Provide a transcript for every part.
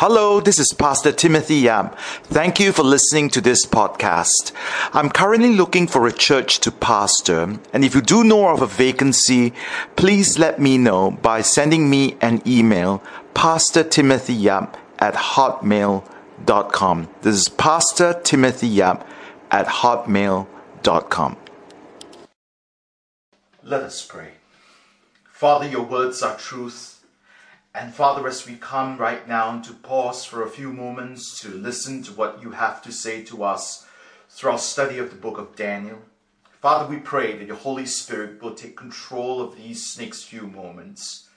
Hello, this is Pastor Timothy Yap. Thank you for listening to this podcast. I'm currently looking for a church to pastor, and if you do know of a vacancy, please let me know by sending me an email, Pastor Timothy Yap at hotmail.com. This is Pastor Timothy Yap at hotmail.com. Let us pray. Father, your words are truth and Father, as we come right now to pause for a few moments to listen to what you have to say to us through our study of the book of Daniel, Father, we pray that your Holy Spirit will take control of these next few moments.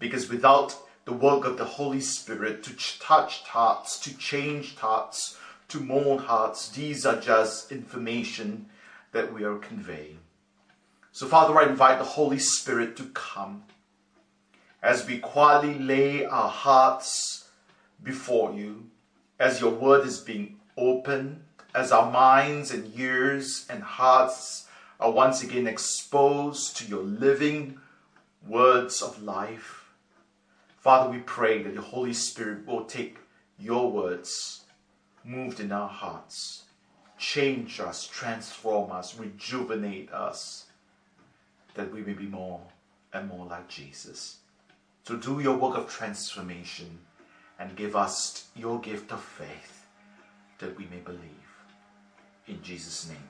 Because without the work of the Holy Spirit to touch hearts, to change hearts, to mold hearts, these are just information that we are conveying. So, Father, I invite the Holy Spirit to come as we quietly lay our hearts before you, as your word is being opened, as our minds and ears and hearts are once again exposed to your living words of life. Father, we pray that the Holy Spirit will take your words moved in our hearts, change us, transform us, rejuvenate us, that we may be more and more like Jesus to do your work of transformation and give us your gift of faith that we may believe. In Jesus' name,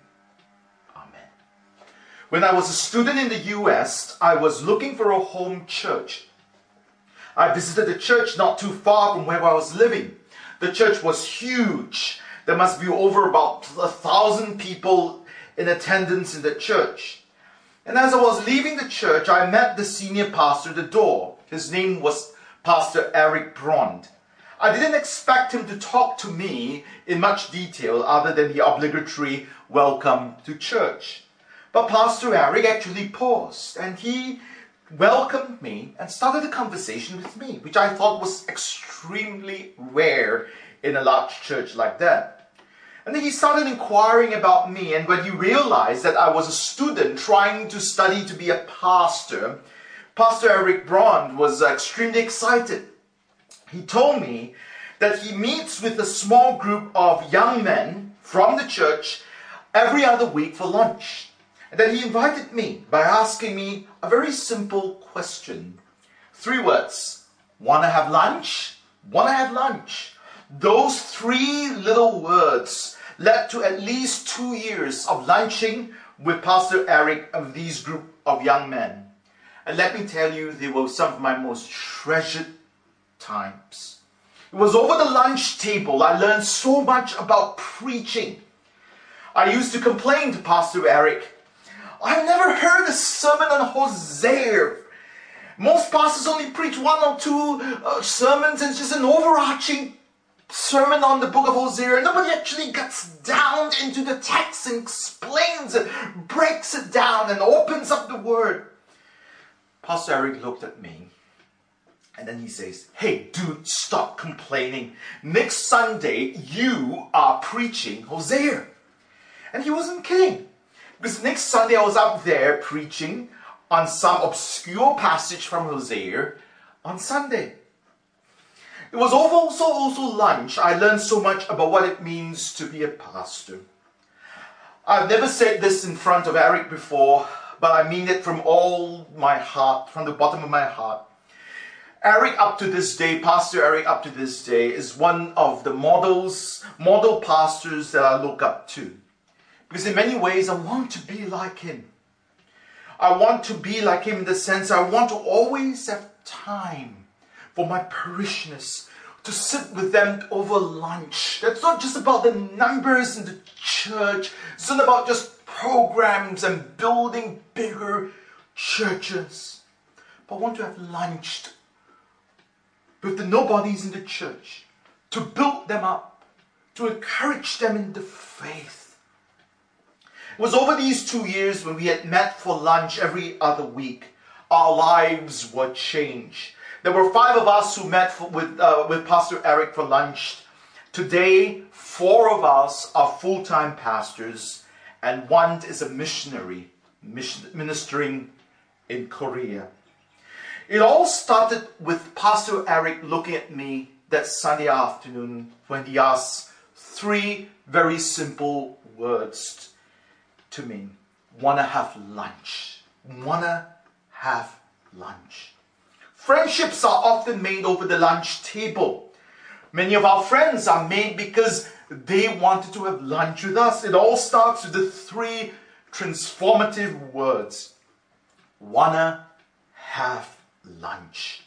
Amen. When I was a student in the US, I was looking for a home church. I visited a church not too far from where I was living. The church was huge. There must be over about a thousand people in attendance in the church. And as I was leaving the church, I met the senior pastor at the door. His name was Pastor Eric Brond. I didn't expect him to talk to me in much detail other than the obligatory welcome to church. But Pastor Eric actually paused and he welcomed me and started a conversation with me, which I thought was extremely rare in a large church like that. And then he started inquiring about me, and when he realized that I was a student trying to study to be a pastor, Pastor Eric Brond was extremely excited. He told me that he meets with a small group of young men from the church every other week for lunch. And that he invited me by asking me a very simple question. Three words. Wanna have lunch? Wanna have lunch? Those three little words led to at least two years of lunching with Pastor Eric of these group of young men. And let me tell you, they were some of my most treasured times. It was over the lunch table I learned so much about preaching. I used to complain to Pastor Eric, I've never heard a sermon on Hosea. Most pastors only preach one or two uh, sermons and it's just an overarching sermon on the book of Hosea. Nobody actually gets down into the text and explains it, breaks it down, and opens up the word. Pastor Eric looked at me and then he says, Hey, dude, stop complaining. Next Sunday, you are preaching Hosea. And he wasn't kidding. Because next Sunday, I was up there preaching on some obscure passage from Hosea on Sunday. It was also also lunch. I learned so much about what it means to be a pastor. I've never said this in front of Eric before, but I mean it from all my heart, from the bottom of my heart. Eric, up to this day, Pastor Eric, up to this day, is one of the models, model pastors that I look up to. Because in many ways, I want to be like him. I want to be like him in the sense I want to always have time for my parishioners to sit with them over lunch. That's not just about the numbers in the church. It's not about just programs and building bigger churches. But want to have lunch with the nobodies in the church to build them up, to encourage them in the faith. It was over these two years when we had met for lunch every other week. Our lives were changed. There were five of us who met for, with, uh, with Pastor Eric for lunch. Today, four of us are full time pastors and one is a missionary ministering in Korea. It all started with Pastor Eric looking at me that Sunday afternoon when he asked three very simple words to me. Wanna have lunch? Wanna have lunch? Friendships are often made over the lunch table. Many of our friends are made because they wanted to have lunch with us. It all starts with the three transformative words. Wanna have lunch.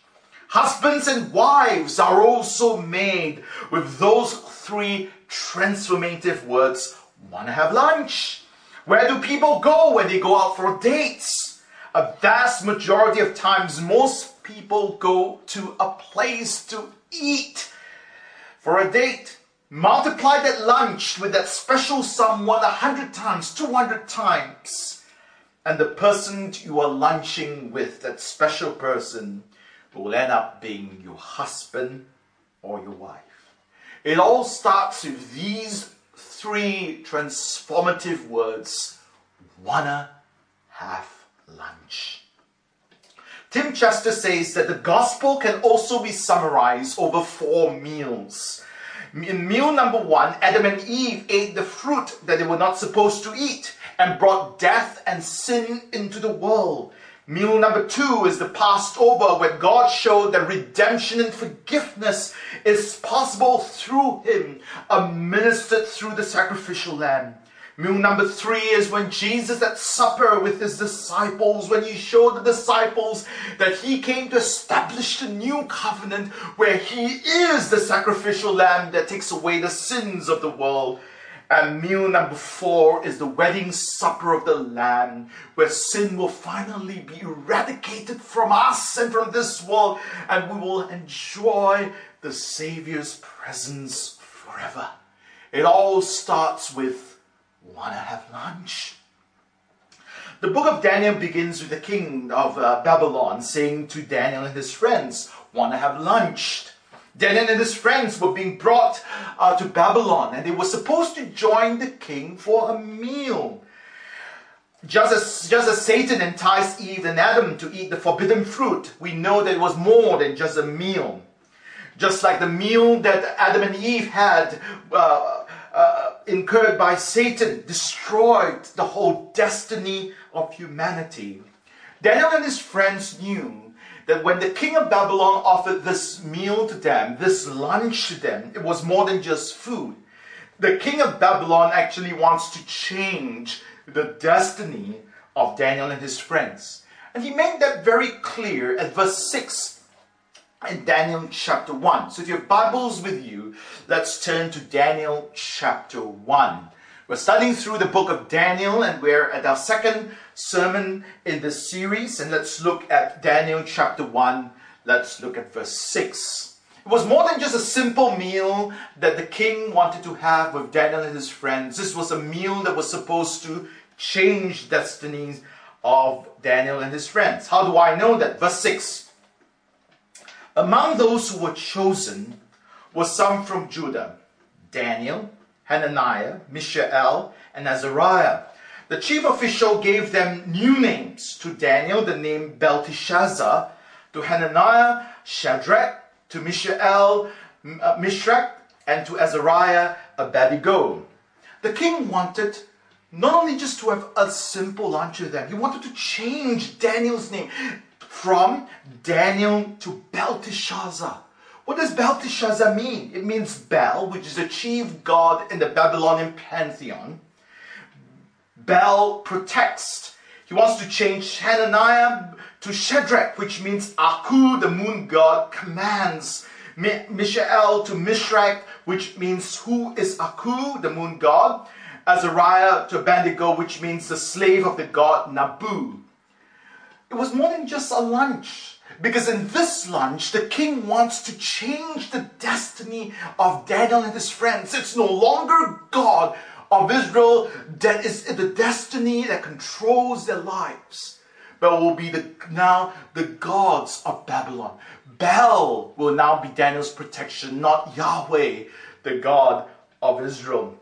Husbands and wives are also made with those three transformative words. Wanna have lunch? Where do people go when they go out for dates? A vast majority of times, most people go to a place to eat for a date. Multiply that lunch with that special someone a hundred times, 200 times. And the person you are lunching with, that special person, will end up being your husband or your wife. It all starts with these three transformative words wanna have lunch. Tim Chester says that the gospel can also be summarized over four meals. In meal number one, Adam and Eve ate the fruit that they were not supposed to eat and brought death and sin into the world. Meal number two is the Passover, where God showed that redemption and forgiveness is possible through Him, administered through the sacrificial lamb. Meal number three is when Jesus at supper with his disciples, when he showed the disciples that he came to establish the new covenant where he is the sacrificial lamb that takes away the sins of the world. And meal number four is the wedding supper of the Lamb, where sin will finally be eradicated from us and from this world, and we will enjoy the Savior's presence forever. It all starts with wanna have lunch? The book of Daniel begins with the king of uh, Babylon saying to Daniel and his friends, wanna have lunch? Daniel and his friends were being brought uh, to Babylon and they were supposed to join the king for a meal. Just as, just as Satan enticed Eve and Adam to eat the forbidden fruit, we know that it was more than just a meal. Just like the meal that Adam and Eve had uh, uh, incurred by Satan destroyed the whole destiny of humanity. Daniel and his friends knew that when the king of Babylon offered this meal to them, this lunch to them, it was more than just food. The king of Babylon actually wants to change the destiny of Daniel and his friends. And he made that very clear at verse 6 in Daniel chapter 1. So if you have Bibles with you, let's turn to Daniel chapter 1. We're studying through the book of Daniel and we're at our second sermon in this series. And let's look at Daniel chapter 1. Let's look at verse 6. It was more than just a simple meal that the king wanted to have with Daniel and his friends. This was a meal that was supposed to change destinies of Daniel and his friends. How do I know that? Verse 6. Among those who were chosen were some from Judah Daniel, Hananiah, Mishael, and Azariah. The chief official gave them new names. To Daniel, the name Belteshazzar. To Hananiah, Shadrach. To Mishael, uh, Mishrak. And to Azariah, Abednego. The king wanted not only just to have a simple lunch with them, he wanted to change Daniel's name from Daniel to Belteshazzar. What does Belteshazzar mean? It means Bel, which is the chief god in the Babylonian pantheon. Bel protects. He wants to change Hananiah to Shadrach, which means Aku, the moon god, commands. Mishael to Mishrak, which means who is Aku, the moon god. Azariah to Abednego, which means the slave of the god Nabu. It was more than just a lunch. Because in this lunch, the king wants to change the destiny of Daniel and his friends. It's no longer God of Israel that is the destiny that controls their lives, but will be the, now the gods of Babylon. Bel will now be Daniel's protection, not Yahweh, the God of Israel.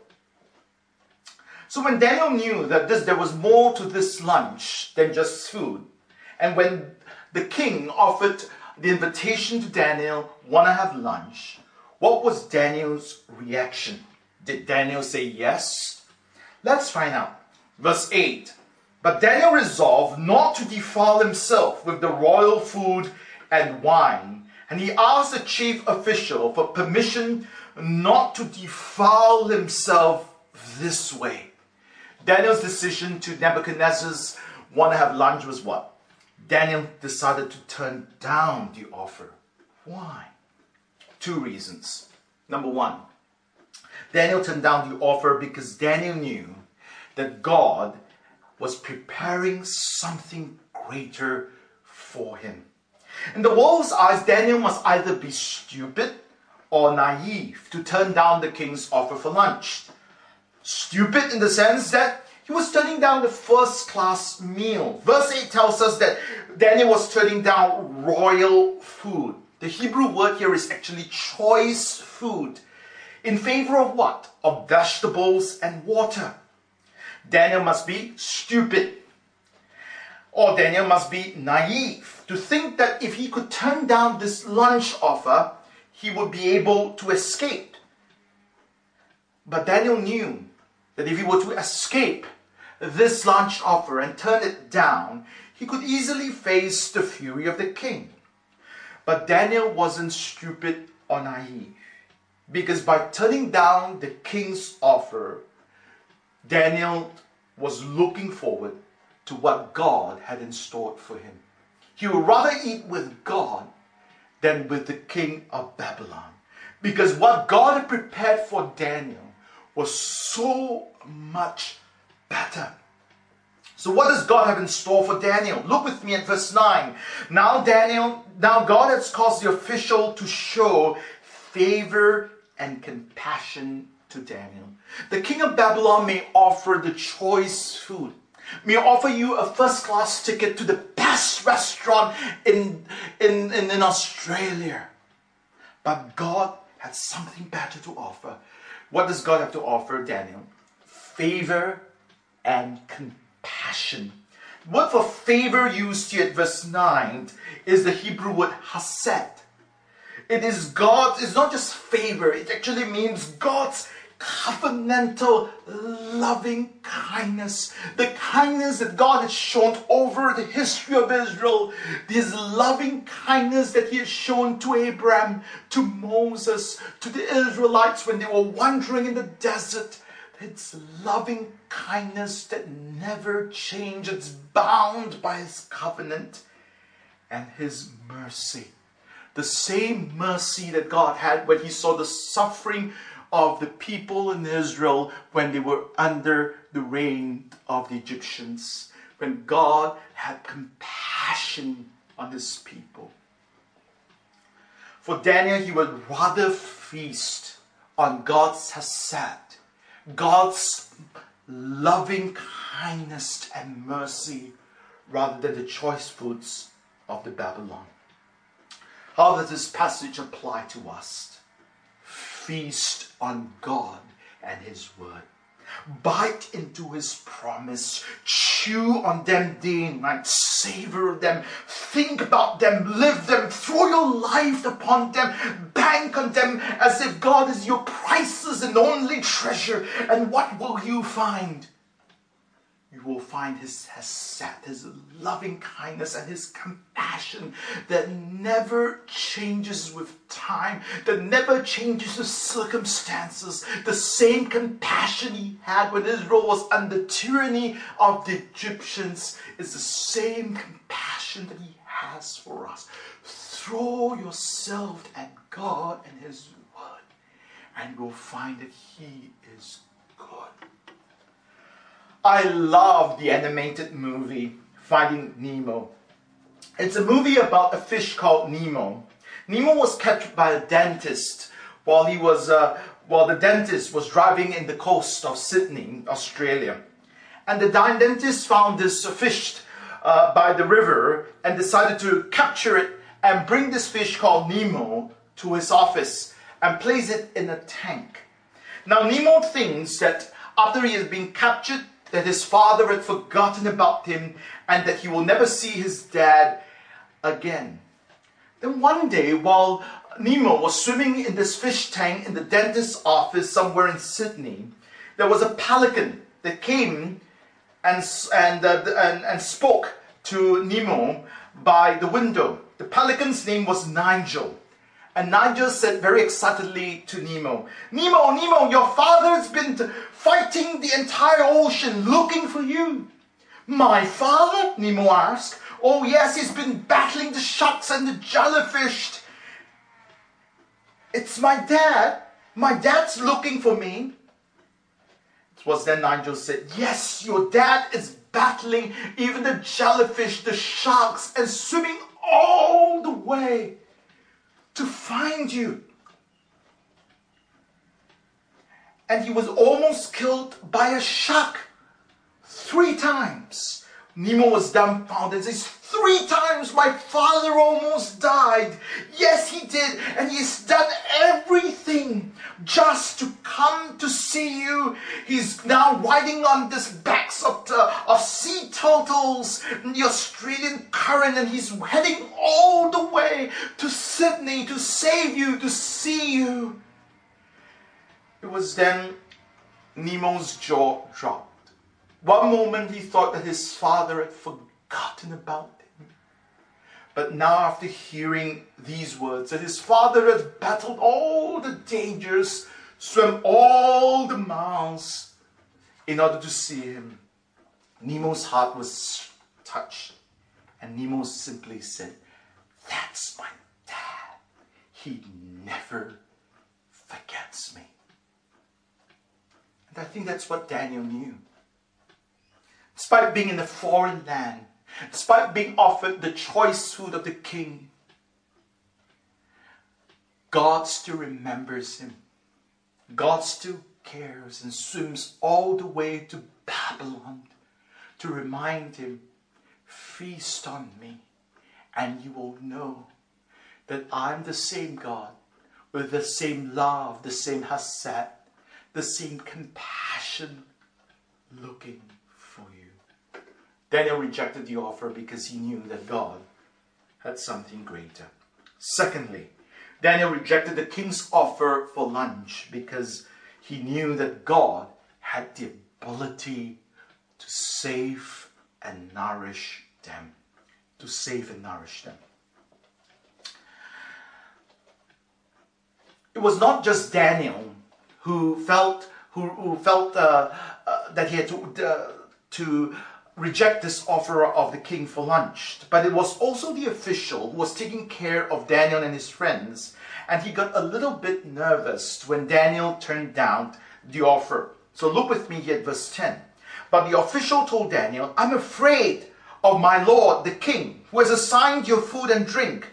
So when Daniel knew that this, there was more to this lunch than just food, and when the king offered the invitation to Daniel, want to have lunch, What was Daniel's reaction? Did Daniel say yes? Let's find out. Verse 8 But Daniel resolved not to defile himself with the royal food and wine, and he asked the chief official for permission not to defile himself this way. Daniel's decision to Nebuchadnezzar's want to have lunch was what? Daniel decided to turn down the offer. Why? Two reasons. Number one, Daniel turned down the offer because Daniel knew that God was preparing something greater for him. In the world's eyes, Daniel must either be stupid or naive to turn down the king's offer for lunch. Stupid in the sense that he was turning down the first class meal. Verse 8 tells us that Daniel was turning down royal food. The Hebrew word here is actually choice food. In favor of what? Of vegetables and water. Daniel must be stupid. Or Daniel must be naive to think that if he could turn down this lunch offer, he would be able to escape. But Daniel knew that if he were to escape this lunch offer and turn it down, he could easily face the fury of the king. But Daniel wasn't stupid or naive because by turning down the king's offer, Daniel was looking forward to what God had in store for him. He would rather eat with God than with the king of Babylon. Because what God had prepared for Daniel was so much better. So what does God have in store for Daniel? Look with me at verse 9. Now Daniel, now God has caused the official to show favor and compassion to Daniel. The king of Babylon may offer the choice food, may offer you a first class ticket to the best restaurant in, in, in, in Australia. But God had something better to offer. What does God have to offer Daniel? Favor and compassion. Word for favor used here at verse 9 is the Hebrew word hesed. It is God, it's not just favor, it actually means God's covenantal loving kindness. The kindness that God has shown over the history of Israel. This loving kindness that He has shown to Abraham, to Moses, to the Israelites when they were wandering in the desert. It's loving kindness that never changes. It's bound by His covenant and His mercy. The same mercy that God had when He saw the suffering of the people in Israel when they were under the reign of the Egyptians, when God had compassion on his people. For Daniel, he would rather feast on God's hesed, God's loving kindness and mercy, rather than the choice foods of the Babylon. How does this passage apply to us? Feast on God and His Word. Bite into His promise. Chew on them day and night. Savor them. Think about them. Live them. Throw your life upon them. Bank on them as if God is your priceless and only treasure. And what will you find? You will find his hesed, his loving kindness and his compassion that never changes with time, that never changes with circumstances. The same compassion he had when Israel was under tyranny of the Egyptians is the same compassion that he has for us. Throw yourself at God and his word, and you'll find that he is good. I love the animated movie Finding Nemo. It's a movie about a fish called Nemo. Nemo was captured by a dentist while he was uh, while the dentist was driving in the coast of Sydney, Australia. And the dentist found this fish uh, by the river and decided to capture it and bring this fish called Nemo to his office and place it in a tank. Now Nemo thinks that after he has been captured that his father had forgotten about him and that he will never see his dad again. Then one day, while Nemo was swimming in this fish tank in the dentist's office somewhere in Sydney, there was a pelican that came and, and, uh, and, and spoke to Nemo by the window. The pelican's name was Nigel. And Nigel said very excitedly to Nemo, Nemo, Nemo, your father's been fighting the entire ocean looking for you. My father? Nemo asked. Oh, yes, he's been battling the sharks and the jellyfish. It's my dad. My dad's looking for me. It was then Nigel said, Yes, your dad is battling even the jellyfish, the sharks, and swimming all the way to find you. And he was almost killed by a shark three times. Nemo was dumbfounded Three times my father almost died. Yes, he did. And he's done everything just to come to see you. He's now riding on this backs of, the, of sea turtles in the Australian current and he's heading all the way to Sydney to save you, to see you. It was then Nemo's jaw dropped. One moment he thought that his father had forgotten about. But now, after hearing these words, that his father had battled all the dangers, swam all the miles in order to see him, Nemo's heart was touched. And Nemo simply said, That's my dad. He never forgets me. And I think that's what Daniel knew despite being in a foreign land, despite being offered the choice food of the king, God still remembers him. God still cares and swims all the way to Babylon to remind him, Feast on me, and you will know that I'm the same God with the same love, the same hesed, the same compassion looking Daniel rejected the offer because he knew that God had something greater. Secondly, Daniel rejected the king's offer for lunch because he knew that God had the ability to save and nourish them. To save and nourish them. It was not just Daniel who felt who, who felt uh, uh, that he had to, uh, to reject this offer of the king for lunch. But it was also the official who was taking care of Daniel and his friends, and he got a little bit nervous when Daniel turned down the offer. So look with me here at verse 10. But the official told Daniel, I'm afraid of my lord the king, who has assigned your food and drink.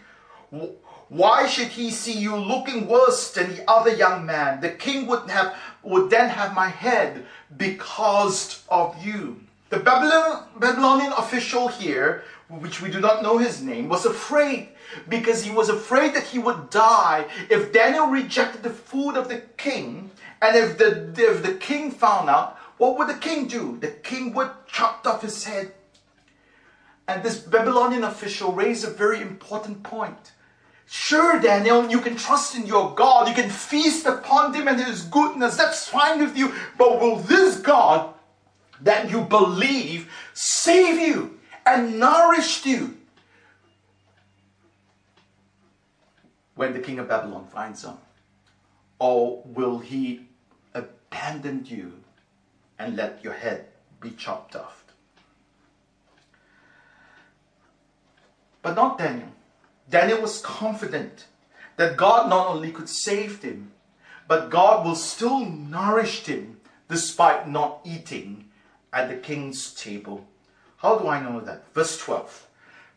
Why should he see you looking worse than the other young man? The king would have would then have my head because of you. The Babylon, Babylonian official here, which we do not know his name, was afraid because he was afraid that he would die if Daniel rejected the food of the king. And if the, if the king found out, what would the king do? The king would chop off his head. And this Babylonian official raised a very important point. Sure, Daniel, you can trust in your God. You can feast upon him and his goodness. That's fine with you. But will this God that you believe save you and nourished you. When the king of Babylon finds him, or will he abandon you and let your head be chopped off? But not Daniel. Daniel was confident that God not only could save him, but God will still nourish him despite not eating at the king's table. How do I know that? Verse 12.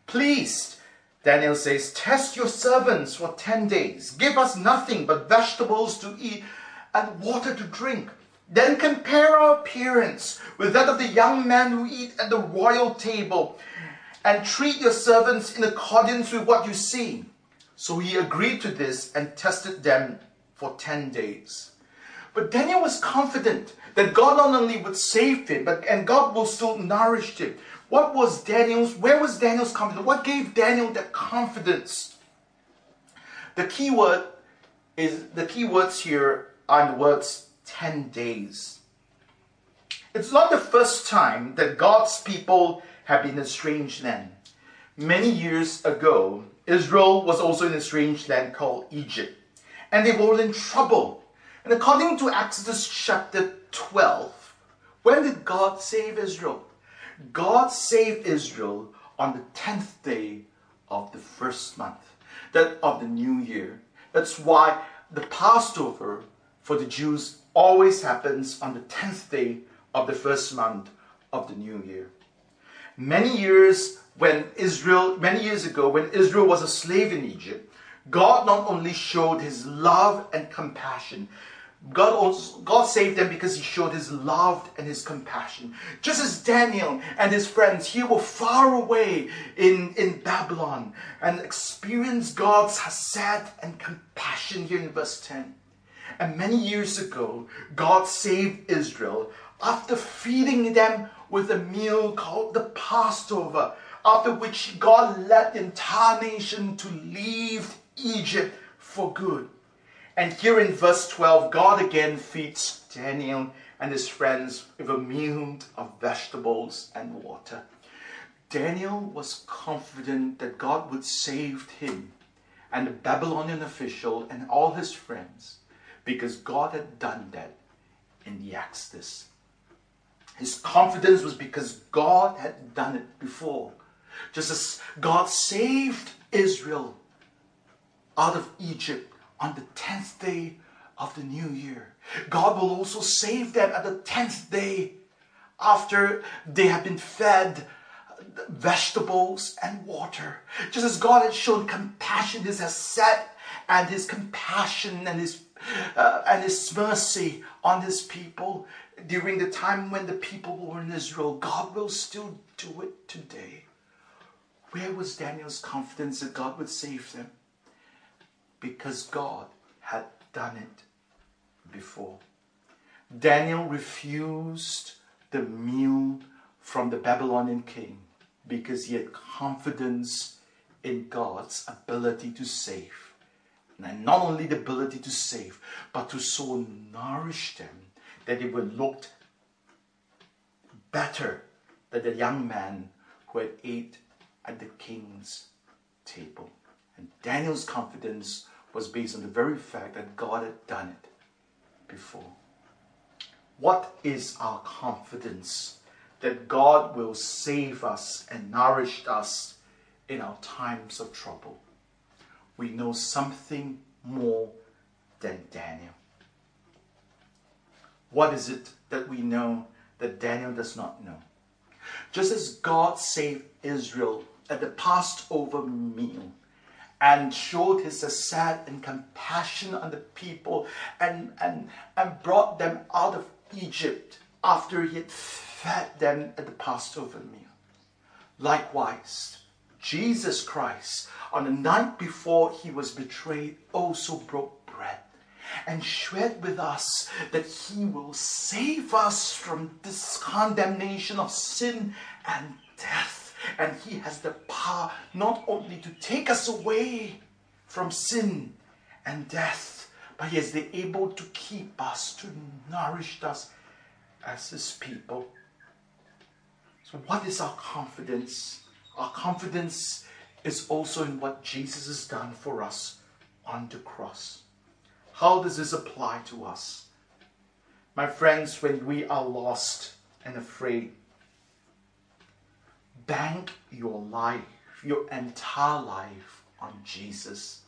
Please, Daniel says, test your servants for 10 days. Give us nothing but vegetables to eat and water to drink. Then compare our appearance with that of the young men who eat at the royal table and treat your servants in accordance with what you see. So he agreed to this and tested them for 10 days. But Daniel was confident that God not only would save him, but and God will still nourish him. What was Daniel's, where was Daniel's confidence? What gave Daniel that confidence? The key word is the key words here are the words 10 days. It's not the first time that God's people have been in a strange land. Many years ago, Israel was also in a strange land called Egypt, and they were in trouble. And according to Exodus chapter 12, when did God save Israel? God saved Israel on the 10th day of the first month, that of the new year. That's why the Passover for the Jews always happens on the 10th day of the first month of the new year. Many years when Israel, many years ago, when Israel was a slave in Egypt, God not only showed his love and compassion, God, God saved them because he showed his love and his compassion. Just as Daniel and his friends here were far away in, in Babylon and experienced God's hesed and compassion here in verse 10. And many years ago, God saved Israel after feeding them with a meal called the Passover, after which God led the entire nation to leave Egypt for good. And here in verse 12, God again feeds Daniel and his friends with a meal of vegetables and water. Daniel was confident that God would save him and the Babylonian official and all his friends because God had done that in the Exodus. His confidence was because God had done it before. Just as God saved Israel out of Egypt on the 10th day of the new year, God will also save them at the 10th day after they have been fed vegetables and water. Just as God had shown compassion, His hesed and His compassion and His uh, and His mercy on His people during the time when the people were in Israel, God will still do it today. Where was Daniel's confidence that God would save them? Because God had done it before. Daniel refused the meal from the Babylonian king because he had confidence in God's ability to save. And not only the ability to save, but to so nourish them that they would look better than the young man who had ate at the king's table. And Daniel's confidence was based on the very fact that God had done it before. What is our confidence that God will save us and nourish us in our times of trouble? We know something more than Daniel. What is it that we know that Daniel does not know? Just as God saved Israel at the Passover meal and showed his sad and compassion on the people and, and, and brought them out of Egypt after he had fed them at the Passover meal. Likewise, Jesus Christ, on the night before he was betrayed, also broke bread and shared with us that he will save us from this condemnation of sin and death. And he has the power not only to take us away from sin and death, but he is able to keep us, to nourish us as his people. So, what is our confidence? Our confidence is also in what Jesus has done for us on the cross. How does this apply to us? My friends, when we are lost and afraid, bank your life, your entire life on Jesus.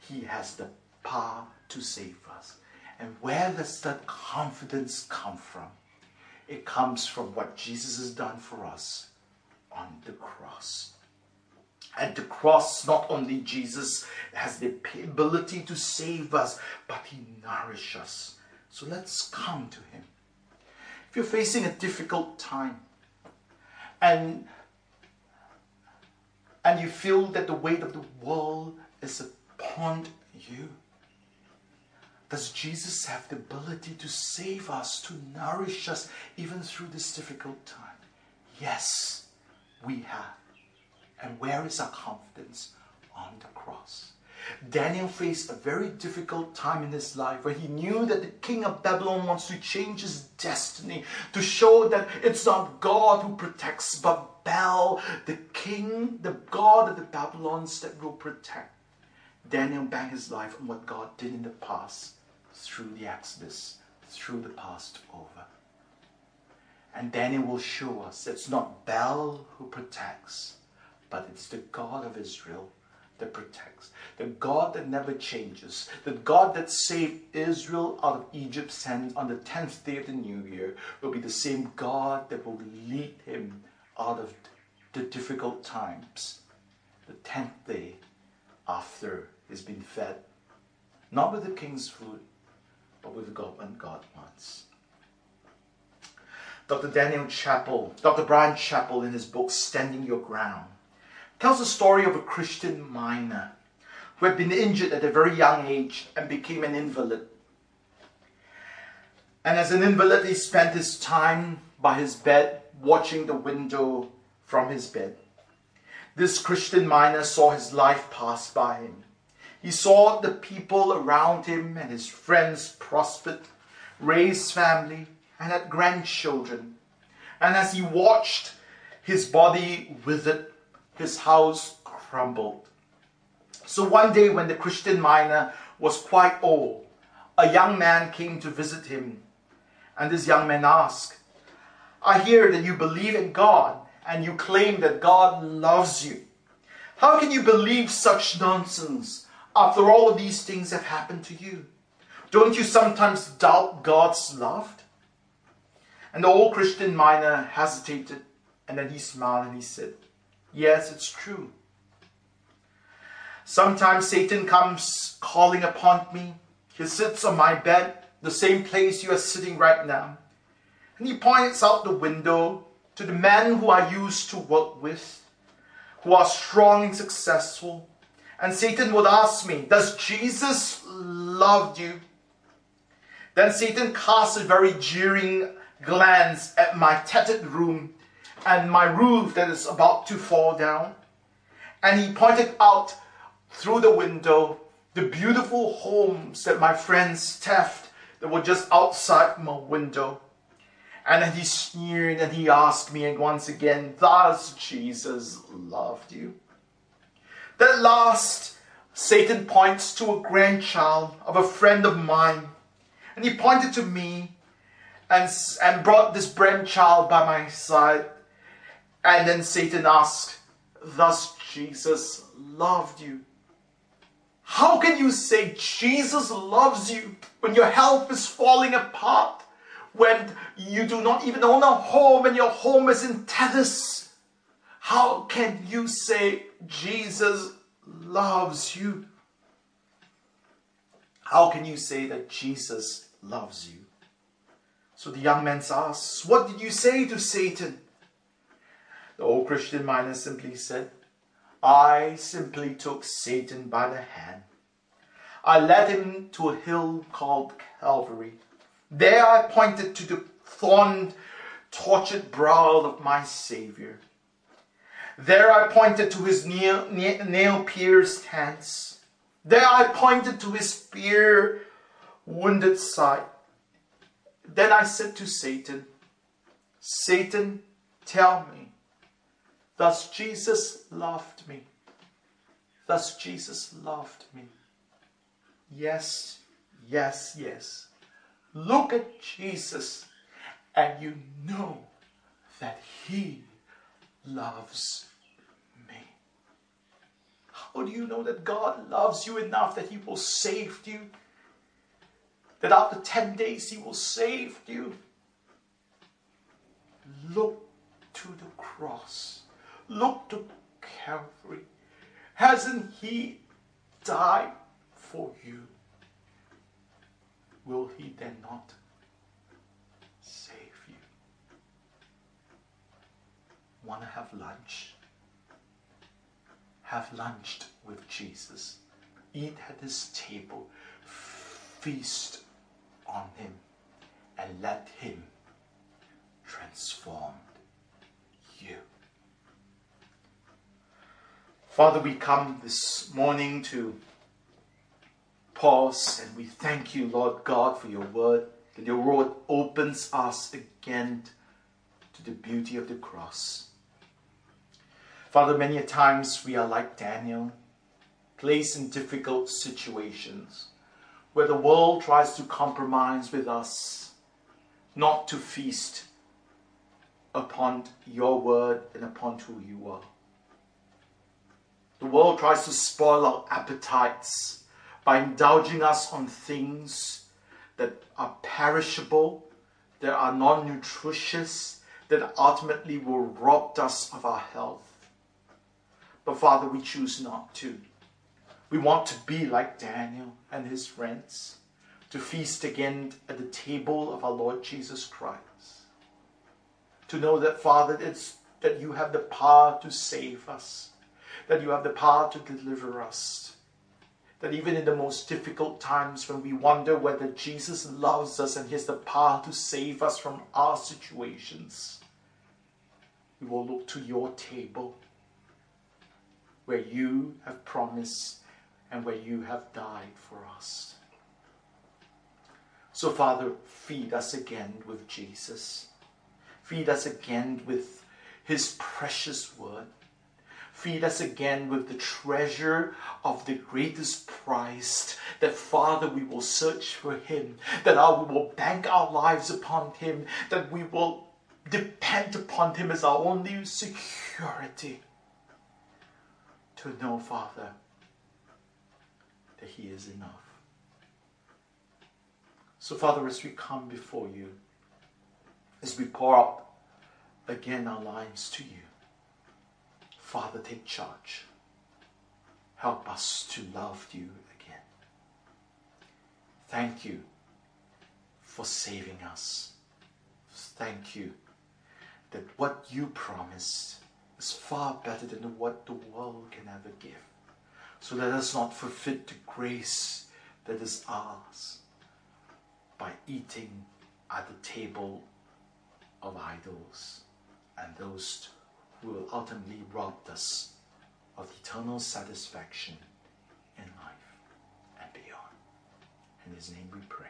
He has the power to save us. And where does that confidence come from? It comes from what Jesus has done for us on the cross. At the cross, not only Jesus has the ability to save us, but He nourishes us. So let's come to Him. If you're facing a difficult time and and you feel that the weight of the world is upon you, does Jesus have the ability to save us, to nourish us even through this difficult time? Yes, we have. And where is our confidence? On the cross. Daniel faced a very difficult time in his life where he knew that the king of Babylon wants to change his destiny to show that it's not God who protects, but Bel, the king, the God of the Babylons that will protect. Daniel banked his life on what God did in the past through the Exodus, through the past over. And Daniel will show us it's not Bel who protects, but it's the God of Israel that protects, the God that never changes, the God that saved Israel out of Egypt's hand on the 10th day of the new year will be the same God that will lead him out of the difficult times, the 10th day after he's been fed, not with the king's food, but with when God wants. Dr. Daniel Chapell, Dr. Bryan Chapell, in his book Standing Your Ground, tells the story of a Christian miner who had been injured at a very young age and became an invalid. And as an invalid, he spent his time by his bed watching the window from his bed. This Christian miner saw his life pass by him. He saw the people around him and his friends prospered, raised family, and had grandchildren. And as he watched, his body withered his house crumbled. So one day, when the Christian miner was quite old, a young man came to visit him. And this young man asked, I hear that you believe in God and you claim that God loves you. How can you believe such nonsense after all of these things have happened to you? Don't you sometimes doubt God's love? And the old Christian miner hesitated and then he smiled and he said, Yes, it's true. Sometimes Satan comes calling upon me. He sits on my bed, the same place you are sitting right now. And he points out the window to the men who I used to work with, who are strong and successful. And Satan would ask me, Does Jesus love you? Then Satan casts a very jeering glance at my tattered room and my roof that is about to fall down. And he pointed out through the window the beautiful homes that my friends theft that were just outside my window. And then he sneered and he asked me and once again, Thus Jesus loved you. That last, Satan points to a grandchild of a friend of mine. And he pointed to me and, and brought this grandchild by my side and then Satan asked, Thus Jesus loved you. How can you say Jesus loves you when your health is falling apart, when you do not even own a home and your home is in tatters? How can you say Jesus loves you? How can you say that Jesus loves you? So the young man asks, What did you say to Satan? The old Christian miner simply said, I simply took Satan by the hand. I led him to a hill called Calvary. There I pointed to the thorn tortured brow of my Savior. There I pointed to his nail pierced hands. There I pointed to his spear wounded side. Then I said to Satan, Satan, tell me, Thus Jesus loved me. Thus Jesus loved me. Yes, yes, yes. Look at Jesus and you know that He loves me. How do you know that God loves you enough that He will save you? That after 10 days He will save you? Look to the cross Look to Calvary. Hasn't He died for you? Will He then not save you? Want to have lunch? Have lunch with Jesus. Eat at His table. Feast on Him and let Him transform you. Father, we come this morning to pause and we thank you, Lord God, for your word, that your word opens us again to the beauty of the cross. Father, many a times we are like Daniel, placed in difficult situations where the world tries to compromise with us, not to feast upon your word and upon who you are. The world tries to spoil our appetites by indulging us on things that are perishable, that are non nutritious, that ultimately will rob us of our health. But Father, we choose not to. We want to be like Daniel and his friends, to feast again at the table of our Lord Jesus Christ. To know that, Father, it's, that you have the power to save us, that you have the power to deliver us. That even in the most difficult times when we wonder whether Jesus loves us and He has the power to save us from our situations, we will look to your table where you have promised and where you have died for us. So, Father, feed us again with Jesus. Feed us again with His precious word. Feed us again with the treasure of the greatest price. That, Father, we will search for Him. That uh, we will bank our lives upon Him. That we will depend upon Him as our only security. To know, Father, that He is enough. So, Father, as we come before you, as we pour out again our lives to you, Father, take charge. Help us to love you again. Thank you for saving us. Thank you that what you promised is far better than what the world can ever give. So let us not forfeit the grace that is ours by eating at the table of idols and those will ultimately rob us of eternal satisfaction in life and beyond. In His name we pray.